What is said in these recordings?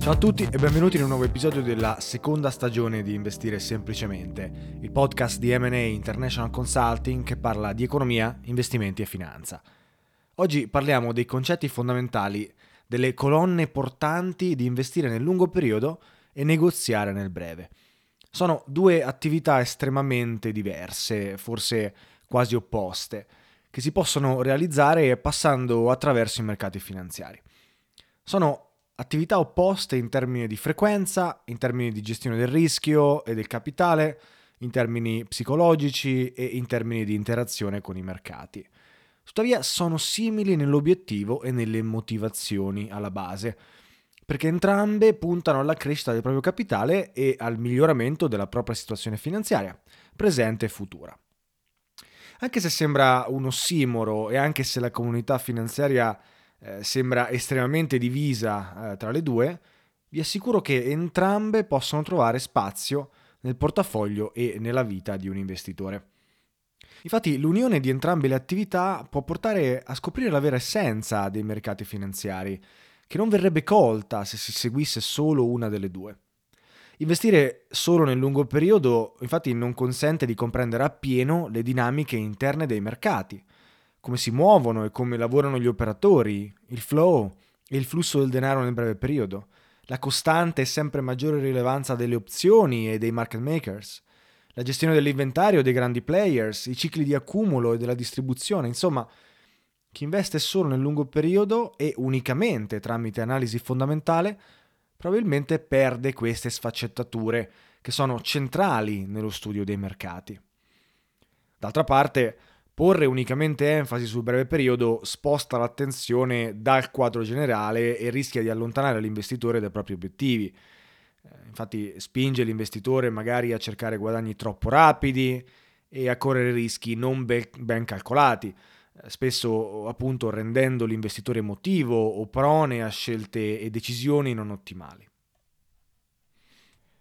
Ciao a tutti e benvenuti in un nuovo episodio della seconda stagione di Investire Semplicemente, il podcast di M&A International Consulting che parla di economia, investimenti e finanza. Oggi parliamo dei concetti fondamentali, delle colonne portanti di investire nel lungo periodo e negoziare nel breve. Sono due attività estremamente diverse, forse quasi opposte, che si possono realizzare passando attraverso i mercati finanziari. Sono attività opposte in termini di frequenza, in termini di gestione del rischio e del capitale, in termini psicologici e in termini di interazione con i mercati. Tuttavia sono simili nell'obiettivo e nelle motivazioni alla base, perché entrambe puntano alla crescita del proprio capitale e al miglioramento della propria situazione finanziaria, presente e futura. Anche se sembra un ossimoro e anche se la comunità finanziaria eh, sembra estremamente divisa eh, tra le due, vi assicuro che entrambe possono trovare spazio nel portafoglio e nella vita di un investitore. Infatti l'unione di entrambe le attività può portare a scoprire la vera essenza dei mercati finanziari, che non verrebbe colta se si seguisse solo una delle due. Investire solo nel lungo periodo infatti non consente di comprendere appieno le dinamiche interne dei mercati, come si muovono e come lavorano gli operatori, il flow e il flusso del denaro nel breve periodo, la costante e sempre maggiore rilevanza delle opzioni e dei market makers, la gestione dell'inventario dei grandi players, i cicli di accumulo e della distribuzione, insomma, chi investe solo nel lungo periodo e unicamente tramite analisi fondamentale probabilmente perde queste sfaccettature che sono centrali nello studio dei mercati. D'altra parte, Porre unicamente enfasi sul breve periodo sposta l'attenzione dal quadro generale e rischia di allontanare l'investitore dai propri obiettivi. Eh, infatti spinge l'investitore magari a cercare guadagni troppo rapidi e a correre rischi non ben calcolati, eh, spesso appunto rendendo l'investitore emotivo o prone a scelte e decisioni non ottimali.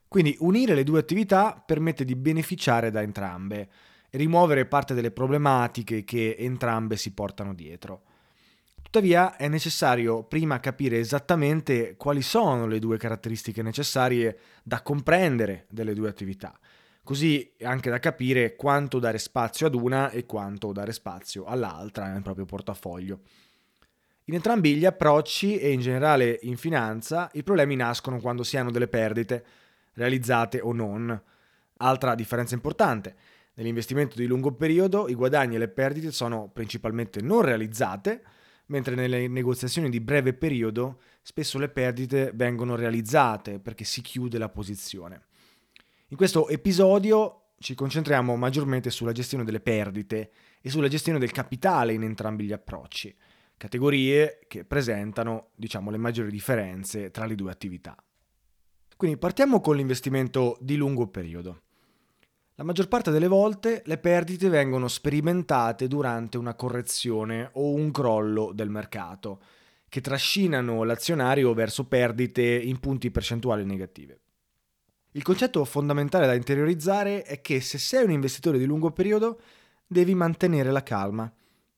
Quindi unire le due attività permette di beneficiare da entrambe rimuovere parte delle problematiche che entrambe si portano dietro. Tuttavia è necessario prima capire esattamente quali sono le due caratteristiche necessarie da comprendere delle due attività, così anche da capire quanto dare spazio ad una e quanto dare spazio all'altra nel proprio portafoglio. In entrambi gli approcci e in generale in finanza i problemi nascono quando si hanno delle perdite, realizzate o non. Altra differenza importante, Nell'investimento di lungo periodo i guadagni e le perdite sono principalmente non realizzate, mentre nelle negoziazioni di breve periodo spesso le perdite vengono realizzate perché si chiude la posizione. In questo episodio ci concentriamo maggiormente sulla gestione delle perdite e sulla gestione del capitale in entrambi gli approcci, categorie che presentano, diciamo, le maggiori differenze tra le due attività. Quindi partiamo con l'investimento di lungo periodo. La maggior parte delle volte le perdite vengono sperimentate durante una correzione o un crollo del mercato, che trascinano l'azionario verso perdite in punti percentuali negative. Il concetto fondamentale da interiorizzare è che se sei un investitore di lungo periodo devi mantenere la calma,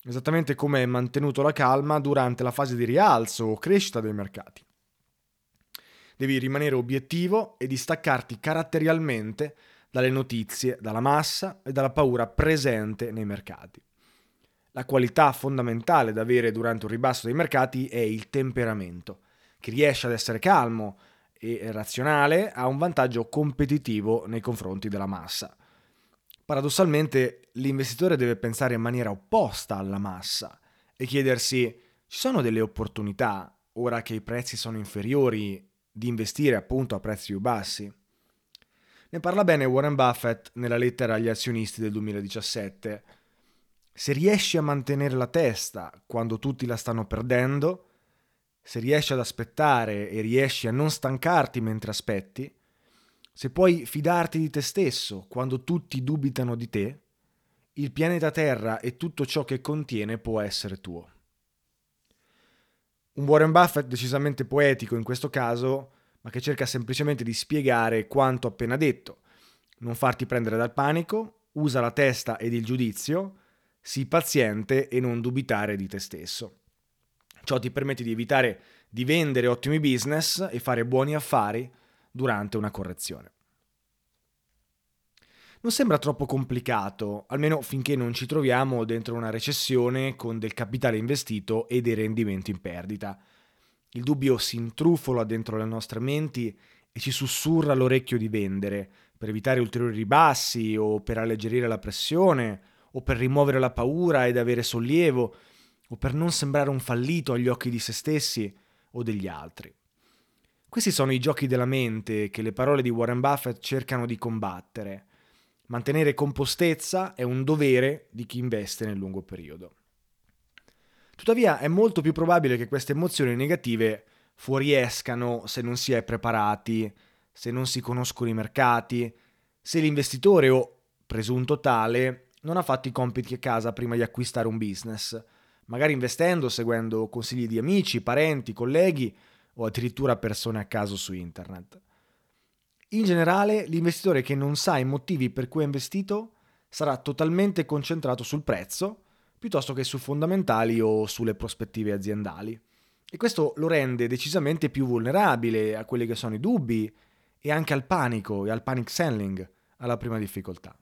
esattamente come hai mantenuto la calma durante la fase di rialzo o crescita dei mercati. Devi rimanere obiettivo e distaccarti caratterialmente dalle notizie, dalla massa e dalla paura presente nei mercati. La qualità fondamentale da avere durante un ribasso dei mercati è il temperamento. Chi riesce ad essere calmo e razionale ha un vantaggio competitivo nei confronti della massa. Paradossalmente l'investitore deve pensare in maniera opposta alla massa e chiedersi ci sono delle opportunità ora che i prezzi sono inferiori di investire appunto a prezzi più bassi? Ne parla bene Warren Buffett nella lettera agli azionisti del 2017. Se riesci a mantenere la testa quando tutti la stanno perdendo, se riesci ad aspettare e riesci a non stancarti mentre aspetti, se puoi fidarti di te stesso quando tutti dubitano di te, il pianeta Terra e tutto ciò che contiene può essere tuo. Un Warren Buffett decisamente poetico in questo caso ma che cerca semplicemente di spiegare quanto appena detto. Non farti prendere dal panico, usa la testa ed il giudizio, sii paziente e non dubitare di te stesso. Ciò ti permette di evitare di vendere ottimi business e fare buoni affari durante una correzione. Non sembra troppo complicato, almeno finché non ci troviamo dentro una recessione con del capitale investito e dei rendimenti in perdita. Il dubbio si intrufola dentro le nostre menti e ci sussurra all'orecchio di vendere, per evitare ulteriori ribassi o per alleggerire la pressione o per rimuovere la paura ed avere sollievo o per non sembrare un fallito agli occhi di se stessi o degli altri. Questi sono i giochi della mente che le parole di Warren Buffett cercano di combattere. Mantenere compostezza è un dovere di chi investe nel lungo periodo. Tuttavia è molto più probabile che queste emozioni negative fuoriescano se non si è preparati, se non si conoscono i mercati, se l'investitore o presunto tale non ha fatto i compiti a casa prima di acquistare un business, magari investendo, seguendo consigli di amici, parenti, colleghi o addirittura persone a caso su internet. In generale, l'investitore che non sa i motivi per cui ha investito sarà totalmente concentrato sul prezzo piuttosto che su fondamentali o sulle prospettive aziendali. E questo lo rende decisamente più vulnerabile a quelli che sono i dubbi e anche al panico e al panic selling alla prima difficoltà.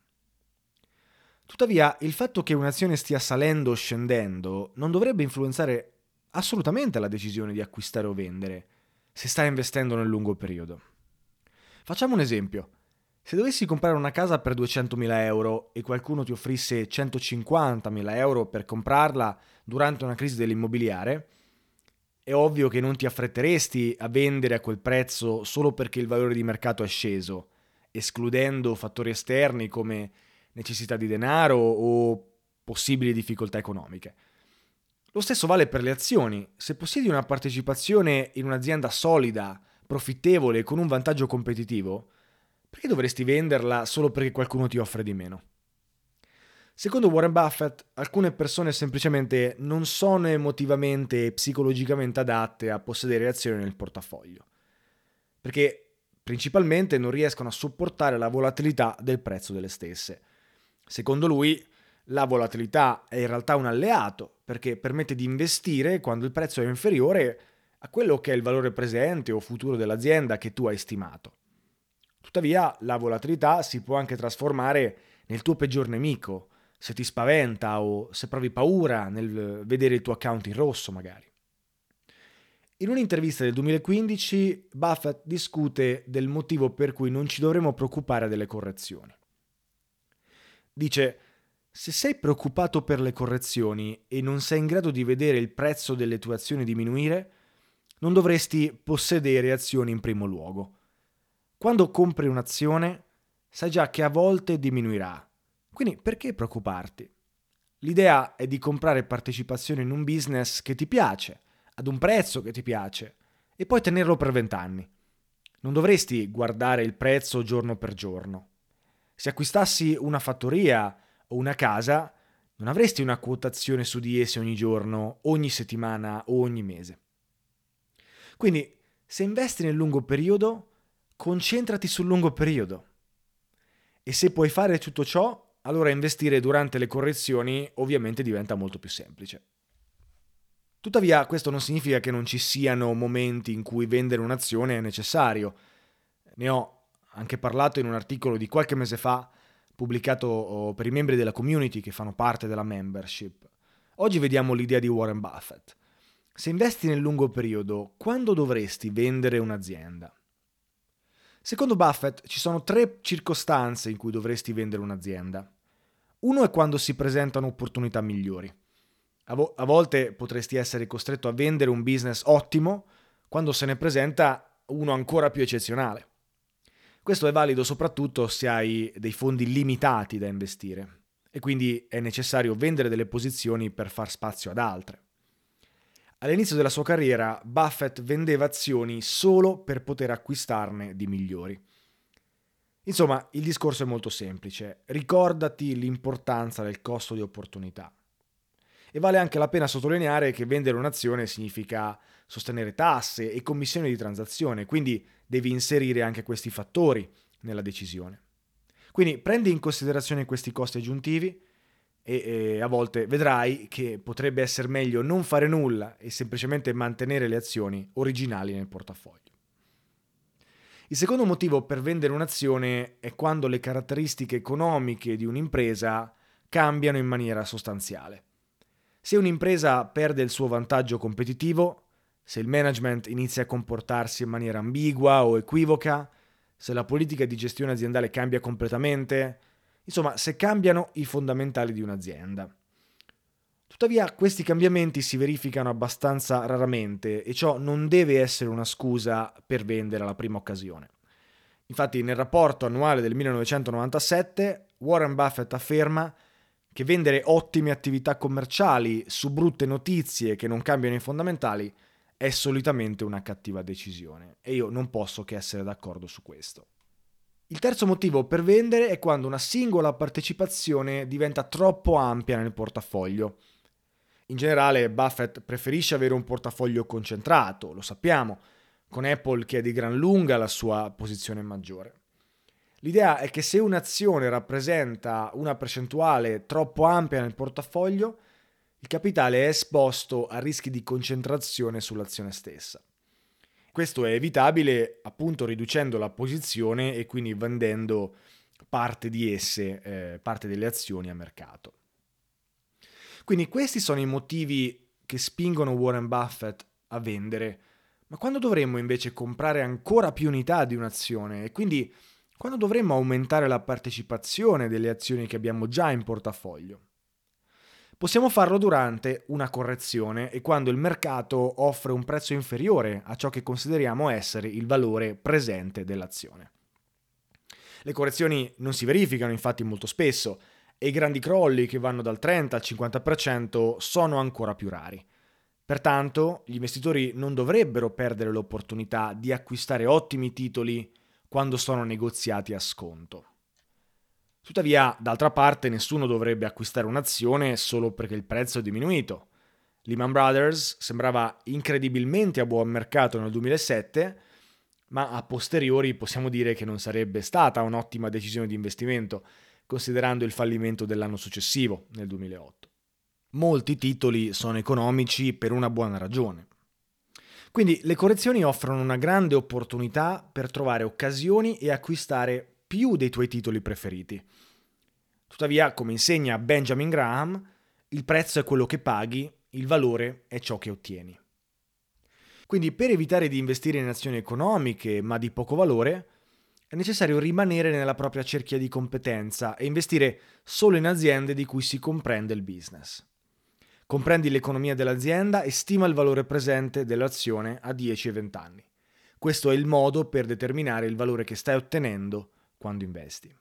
Tuttavia, il fatto che un'azione stia salendo o scendendo non dovrebbe influenzare assolutamente la decisione di acquistare o vendere se stai investendo nel lungo periodo. Facciamo un esempio. Se dovessi comprare una casa per 200.000 euro e qualcuno ti offrisse 150.000 euro per comprarla durante una crisi dell'immobiliare, è ovvio che non ti affretteresti a vendere a quel prezzo solo perché il valore di mercato è sceso, escludendo fattori esterni come necessità di denaro o possibili difficoltà economiche. Lo stesso vale per le azioni. Se possiedi una partecipazione in un'azienda solida, profittevole e con un vantaggio competitivo, perché dovresti venderla solo perché qualcuno ti offre di meno? Secondo Warren Buffett, alcune persone semplicemente non sono emotivamente e psicologicamente adatte a possedere azioni nel portafoglio, perché principalmente non riescono a sopportare la volatilità del prezzo delle stesse. Secondo lui, la volatilità è in realtà un alleato, perché permette di investire quando il prezzo è inferiore a quello che è il valore presente o futuro dell'azienda che tu hai stimato. Tuttavia, la volatilità si può anche trasformare nel tuo peggior nemico, se ti spaventa o se provi paura nel vedere il tuo account in rosso magari. In un'intervista del 2015 Buffett discute del motivo per cui non ci dovremmo preoccupare delle correzioni. Dice, Se sei preoccupato per le correzioni e non sei in grado di vedere il prezzo delle tue azioni diminuire, non dovresti possedere azioni in primo luogo. Quando compri un'azione, sai già che a volte diminuirà. Quindi perché preoccuparti? L'idea è di comprare partecipazioni in un business che ti piace, ad un prezzo che ti piace, e poi tenerlo per vent'anni. Non dovresti guardare il prezzo giorno per giorno. Se acquistassi una fattoria o una casa, non avresti una quotazione su di esse ogni giorno, ogni settimana o ogni mese. Quindi, se investi nel lungo periodo, concentrati sul lungo periodo. E se puoi fare tutto ciò, allora investire durante le correzioni ovviamente diventa molto più semplice. Tuttavia, questo non significa che non ci siano momenti in cui vendere un'azione è necessario. Ne ho anche parlato in un articolo di qualche mese fa pubblicato oh, per i membri della community che fanno parte della membership. Oggi vediamo l'idea di Warren Buffett. Se investi nel lungo periodo, quando dovresti vendere un'azienda? Secondo Buffett ci sono tre circostanze in cui dovresti vendere un'azienda. Uno è quando si presentano opportunità migliori. A, vo- a volte potresti essere costretto a vendere un business ottimo quando se ne presenta uno ancora più eccezionale. Questo è valido soprattutto se hai dei fondi limitati da investire e quindi è necessario vendere delle posizioni per far spazio ad altre. All'inizio della sua carriera Buffett vendeva azioni solo per poter acquistarne di migliori. Insomma, il discorso è molto semplice. Ricordati l'importanza del costo di opportunità. E vale anche la pena sottolineare che vendere un'azione significa sostenere tasse e commissioni di transazione, quindi devi inserire anche questi fattori nella decisione. Quindi prendi in considerazione questi costi aggiuntivi e, e a volte vedrai che potrebbe essere meglio non fare nulla e semplicemente mantenere le azioni originali nel portafoglio. Il secondo motivo per vendere un'azione è quando le caratteristiche economiche di un'impresa cambiano in maniera sostanziale. Se un'impresa perde il suo vantaggio competitivo, se il management inizia a comportarsi in maniera ambigua o equivoca, se la politica di gestione aziendale cambia completamente, insomma, se cambiano i fondamentali di un'azienda. Tuttavia questi cambiamenti si verificano abbastanza raramente e ciò non deve essere una scusa per vendere alla prima occasione. Infatti nel rapporto annuale del 1997 Warren Buffett afferma che vendere ottime attività commerciali su brutte notizie che non cambiano i fondamentali è solitamente una cattiva decisione e io non posso che essere d'accordo su questo. Il terzo motivo per vendere è quando una singola partecipazione diventa troppo ampia nel portafoglio. In generale Buffett preferisce avere un portafoglio concentrato, lo sappiamo, con Apple che è di gran lunga la sua posizione maggiore. L'idea è che se un'azione rappresenta una percentuale troppo ampia nel portafoglio, il capitale è esposto a rischi di concentrazione sull'azione stessa. Questo è evitabile appunto riducendo la posizione e quindi vendendo parte di esse, eh, parte delle azioni a mercato. Quindi questi sono i motivi che spingono Warren Buffett a vendere. Ma quando dovremmo invece comprare ancora più unità di un'azione e quindi quando dovremmo aumentare la partecipazione delle azioni che abbiamo già in portafoglio? Possiamo farlo durante una correzione e quando il mercato offre un prezzo inferiore a ciò che consideriamo essere il valore presente dell'azione. Le correzioni non si verificano infatti molto spesso e i grandi crolli che vanno dal 30 al 50% sono ancora più rari. Pertanto gli investitori non dovrebbero perdere l'opportunità di acquistare ottimi titoli quando sono negoziati a sconto. Tuttavia, d'altra parte, nessuno dovrebbe acquistare un'azione solo perché il prezzo è diminuito. Lehman Brothers sembrava incredibilmente a buon mercato nel 2007, ma a posteriori possiamo dire che non sarebbe stata un'ottima decisione di investimento, considerando il fallimento dell'anno successivo, nel 2008. Molti titoli sono economici per una buona ragione. Quindi le correzioni offrono una grande opportunità per trovare occasioni e acquistare più dei tuoi titoli preferiti. Tuttavia, come insegna Benjamin Graham, il prezzo è quello che paghi, il valore è ciò che ottieni. Quindi per evitare di investire in azioni economiche ma di poco valore, è necessario rimanere nella propria cerchia di competenza e investire solo in aziende di cui si comprende il business. Comprendi l'economia dell'azienda e stima il valore presente dell'azione a 10 e 20 anni. Questo è il modo per determinare il valore che stai ottenendo quando investi.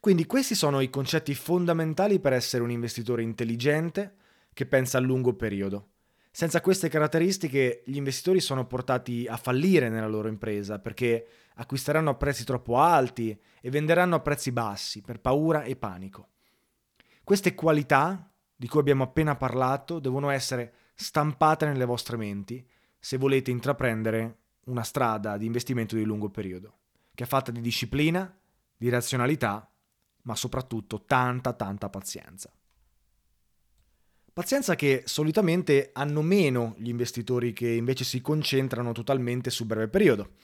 Quindi questi sono i concetti fondamentali per essere un investitore intelligente che pensa a lungo periodo. Senza queste caratteristiche gli investitori sono portati a fallire nella loro impresa perché acquisteranno a prezzi troppo alti e venderanno a prezzi bassi per paura e panico. Queste qualità di cui abbiamo appena parlato devono essere stampate nelle vostre menti se volete intraprendere una strada di investimento di lungo periodo, che è fatta di disciplina, di razionalità, ma soprattutto tanta tanta pazienza. Pazienza che solitamente hanno meno gli investitori che invece si concentrano totalmente sul breve periodo.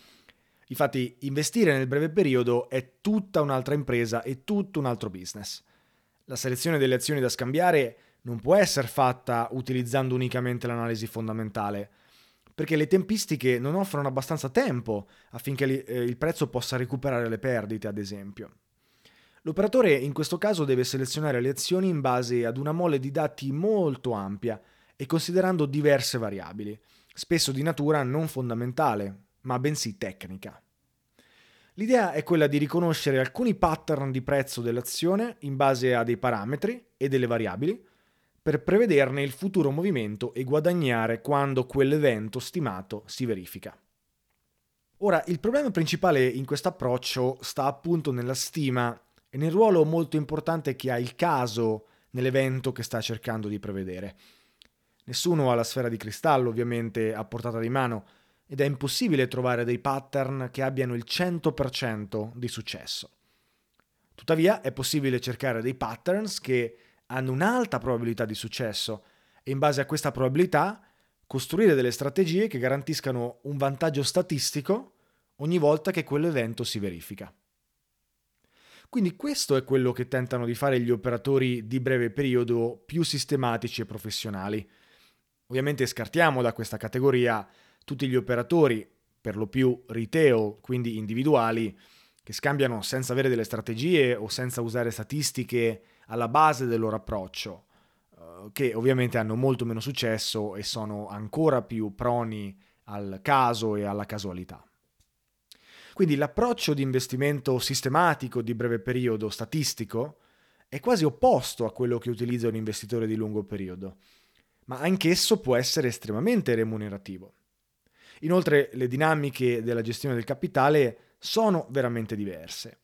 Infatti investire nel breve periodo è tutta un'altra impresa e tutto un altro business. La selezione delle azioni da scambiare non può essere fatta utilizzando unicamente l'analisi fondamentale, perché le tempistiche non offrono abbastanza tempo affinché eh, il prezzo possa recuperare le perdite, ad esempio. L'operatore in questo caso deve selezionare le azioni in base ad una mole di dati molto ampia e considerando diverse variabili, spesso di natura non fondamentale, ma bensì tecnica. L'idea è quella di riconoscere alcuni pattern di prezzo dell'azione in base a dei parametri e delle variabili per prevederne il futuro movimento e guadagnare quando quell'evento stimato si verifica. Ora, il problema principale in questo approccio sta appunto nella stima e nel ruolo molto importante che ha il caso nell'evento che sta cercando di prevedere. Nessuno ha la sfera di cristallo ovviamente a portata di mano ed è impossibile trovare dei pattern che abbiano il 100% di successo. Tuttavia è possibile cercare dei patterns che hanno un'alta probabilità di successo e in base a questa probabilità costruire delle strategie che garantiscano un vantaggio statistico ogni volta che quell'evento si verifica. Quindi questo è quello che tentano di fare gli operatori di breve periodo più sistematici e professionali. Ovviamente scartiamo da questa categoria tutti gli operatori, per lo più retail, quindi individuali, che scambiano senza avere delle strategie o senza usare statistiche alla base del loro approccio, eh, che ovviamente hanno molto meno successo e sono ancora più proni al caso e alla casualità. Quindi l'approccio di investimento sistematico di breve periodo, statistico, è quasi opposto a quello che utilizza un investitore di lungo periodo, ma anch'esso può essere estremamente remunerativo. Inoltre le dinamiche della gestione del capitale sono veramente diverse.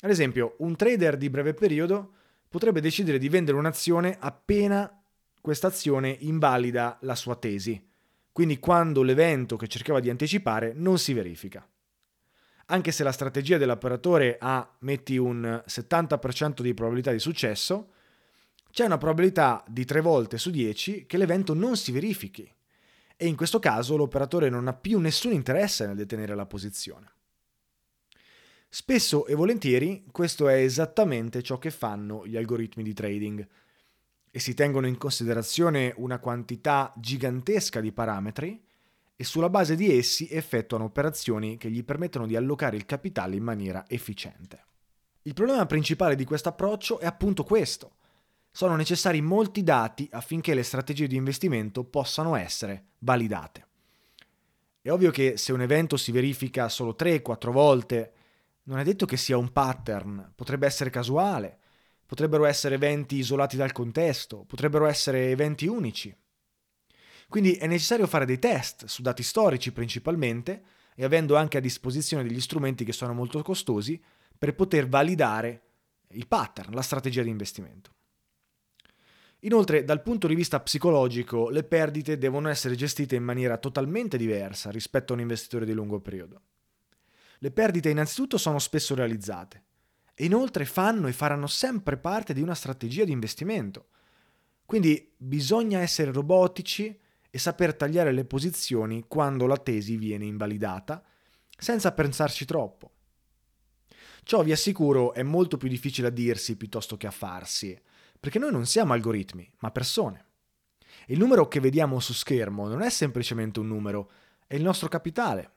Ad esempio, un trader di breve periodo potrebbe decidere di vendere un'azione appena questa azione invalida la sua tesi, quindi quando l'evento che cercava di anticipare non si verifica. Anche se la strategia dell'operatore ha, metti un 70% di probabilità di successo, c'è una probabilità di 3 volte su 10 che l'evento non si verifichi. E in questo caso l'operatore non ha più nessun interesse nel detenere la posizione. Spesso e volentieri questo è esattamente ciò che fanno gli algoritmi di trading e si tengono in considerazione una quantità gigantesca di parametri e sulla base di essi effettuano operazioni che gli permettono di allocare il capitale in maniera efficiente. Il problema principale di questo approccio è appunto questo. Sono necessari molti dati affinché le strategie di investimento possano essere validate. È ovvio che se un evento si verifica solo 3-4 volte, non è detto che sia un pattern, potrebbe essere casuale, potrebbero essere eventi isolati dal contesto, potrebbero essere eventi unici. Quindi è necessario fare dei test su dati storici principalmente e avendo anche a disposizione degli strumenti che sono molto costosi per poter validare il pattern, la strategia di investimento. Inoltre, dal punto di vista psicologico, le perdite devono essere gestite in maniera totalmente diversa rispetto a un investitore di lungo periodo. Le perdite innanzitutto sono spesso realizzate e inoltre fanno e faranno sempre parte di una strategia di investimento. Quindi bisogna essere robotici e saper tagliare le posizioni quando la tesi viene invalidata, senza pensarci troppo. Ciò vi assicuro è molto più difficile a dirsi piuttosto che a farsi, perché noi non siamo algoritmi, ma persone. Il numero che vediamo su schermo non è semplicemente un numero, è il nostro capitale.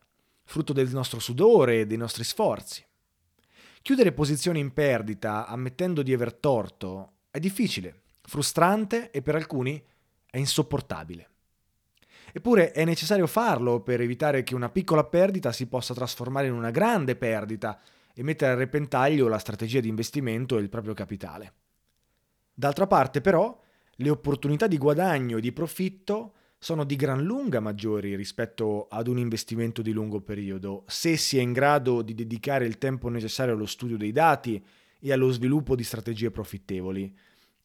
Frutto del nostro sudore e dei nostri sforzi. Chiudere posizioni in perdita ammettendo di aver torto è difficile, frustrante e per alcuni è insopportabile. Eppure è necessario farlo per evitare che una piccola perdita si possa trasformare in una grande perdita e mettere a repentaglio la strategia di investimento e il proprio capitale. D'altra parte, però, le opportunità di guadagno e di profitto sono di gran lunga maggiori rispetto ad un investimento di lungo periodo, se si è in grado di dedicare il tempo necessario allo studio dei dati e allo sviluppo di strategie profittevoli.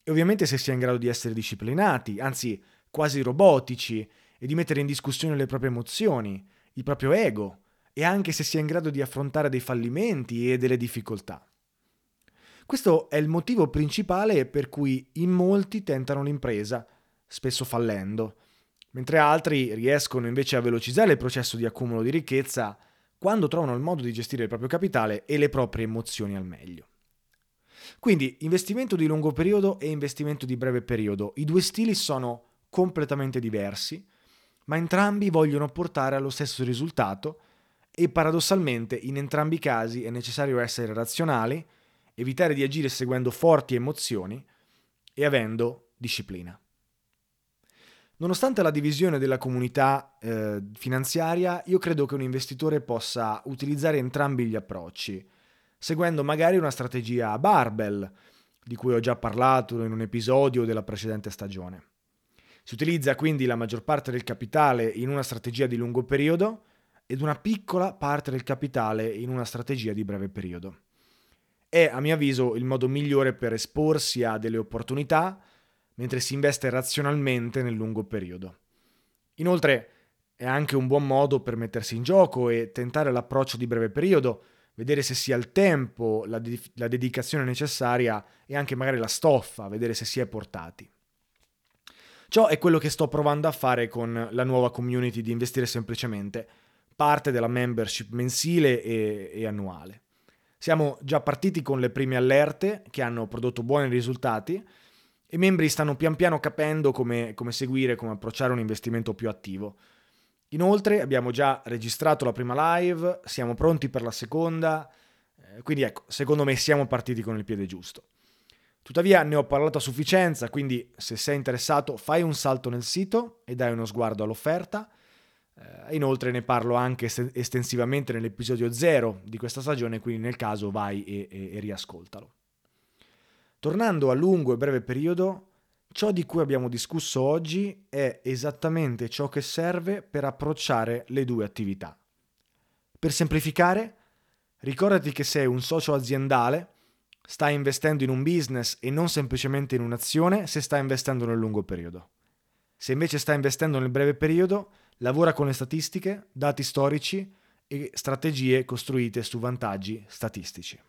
E ovviamente se si è in grado di essere disciplinati, anzi quasi robotici, e di mettere in discussione le proprie emozioni, il proprio ego, e anche se si è in grado di affrontare dei fallimenti e delle difficoltà. Questo è il motivo principale per cui in molti tentano l'impresa, spesso fallendo, mentre altri riescono invece a velocizzare il processo di accumulo di ricchezza quando trovano il modo di gestire il proprio capitale e le proprie emozioni al meglio. Quindi investimento di lungo periodo e investimento di breve periodo, i due stili sono completamente diversi, ma entrambi vogliono portare allo stesso risultato e paradossalmente in entrambi i casi è necessario essere razionali, evitare di agire seguendo forti emozioni e avendo disciplina. Nonostante la divisione della comunità eh, finanziaria, io credo che un investitore possa utilizzare entrambi gli approcci, seguendo magari una strategia a barbell, di cui ho già parlato in un episodio della precedente stagione. Si utilizza quindi la maggior parte del capitale in una strategia di lungo periodo ed una piccola parte del capitale in una strategia di breve periodo è a mio avviso il modo migliore per esporsi a delle opportunità mentre si investe razionalmente nel lungo periodo. Inoltre è anche un buon modo per mettersi in gioco e tentare l'approccio di breve periodo, vedere se si ha il tempo, la, de- la dedicazione necessaria e anche magari la stoffa, vedere se si è portati. Ciò è quello che sto provando a fare con la nuova community di Investire Semplicemente, parte della membership mensile e, e annuale. Siamo già partiti con le prime allerte che hanno prodotto buoni risultati i membri stanno pian piano capendo come, come seguire, come approcciare un investimento più attivo. Inoltre abbiamo già registrato la prima live, siamo pronti per la seconda, eh, quindi ecco, secondo me siamo partiti con il piede giusto. Tuttavia ne ho parlato a sufficienza, quindi se sei interessato fai un salto nel sito e dai uno sguardo all'offerta eh, inoltre ne parlo anche estensivamente nell'episodio 0 di questa stagione, quindi nel caso vai e, e, e riascoltalo. Tornando a lungo e breve periodo, ciò di cui abbiamo discusso oggi è esattamente ciò che serve per approcciare le due attività. Per semplificare, ricordati che sei un socio aziendale, stai investendo in un business e non semplicemente in un'azione se stai investendo nel lungo periodo. Se invece stai investendo nel breve periodo, lavora con le statistiche, dati storici e strategie costruite su vantaggi statistici.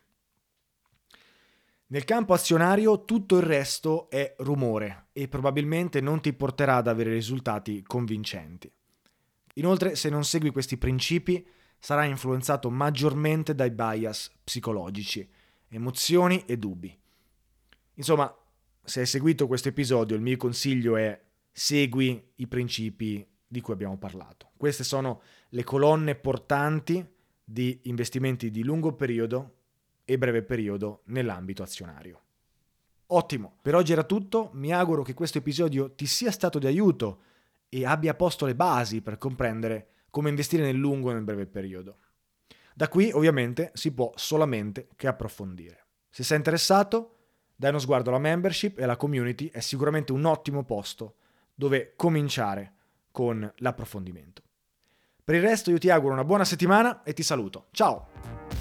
Nel campo azionario tutto il resto è rumore e probabilmente non ti porterà ad avere risultati convincenti. Inoltre, se non segui questi principi, sarai influenzato maggiormente dai bias psicologici, emozioni e dubbi. Insomma, se hai seguito questo episodio, il mio consiglio è segui i principi di cui abbiamo parlato. Queste sono le colonne portanti di investimenti di lungo periodo e breve periodo nell'ambito azionario. Ottimo, per oggi era tutto, mi auguro che questo episodio ti sia stato di aiuto e abbia posto le basi per comprendere come investire nel lungo e nel breve periodo. Da qui ovviamente si può solamente che approfondire. Se sei interessato, dai uno sguardo alla membership e alla community, è sicuramente un ottimo posto dove cominciare con l'approfondimento. Per il resto io ti auguro una buona settimana e ti saluto. Ciao!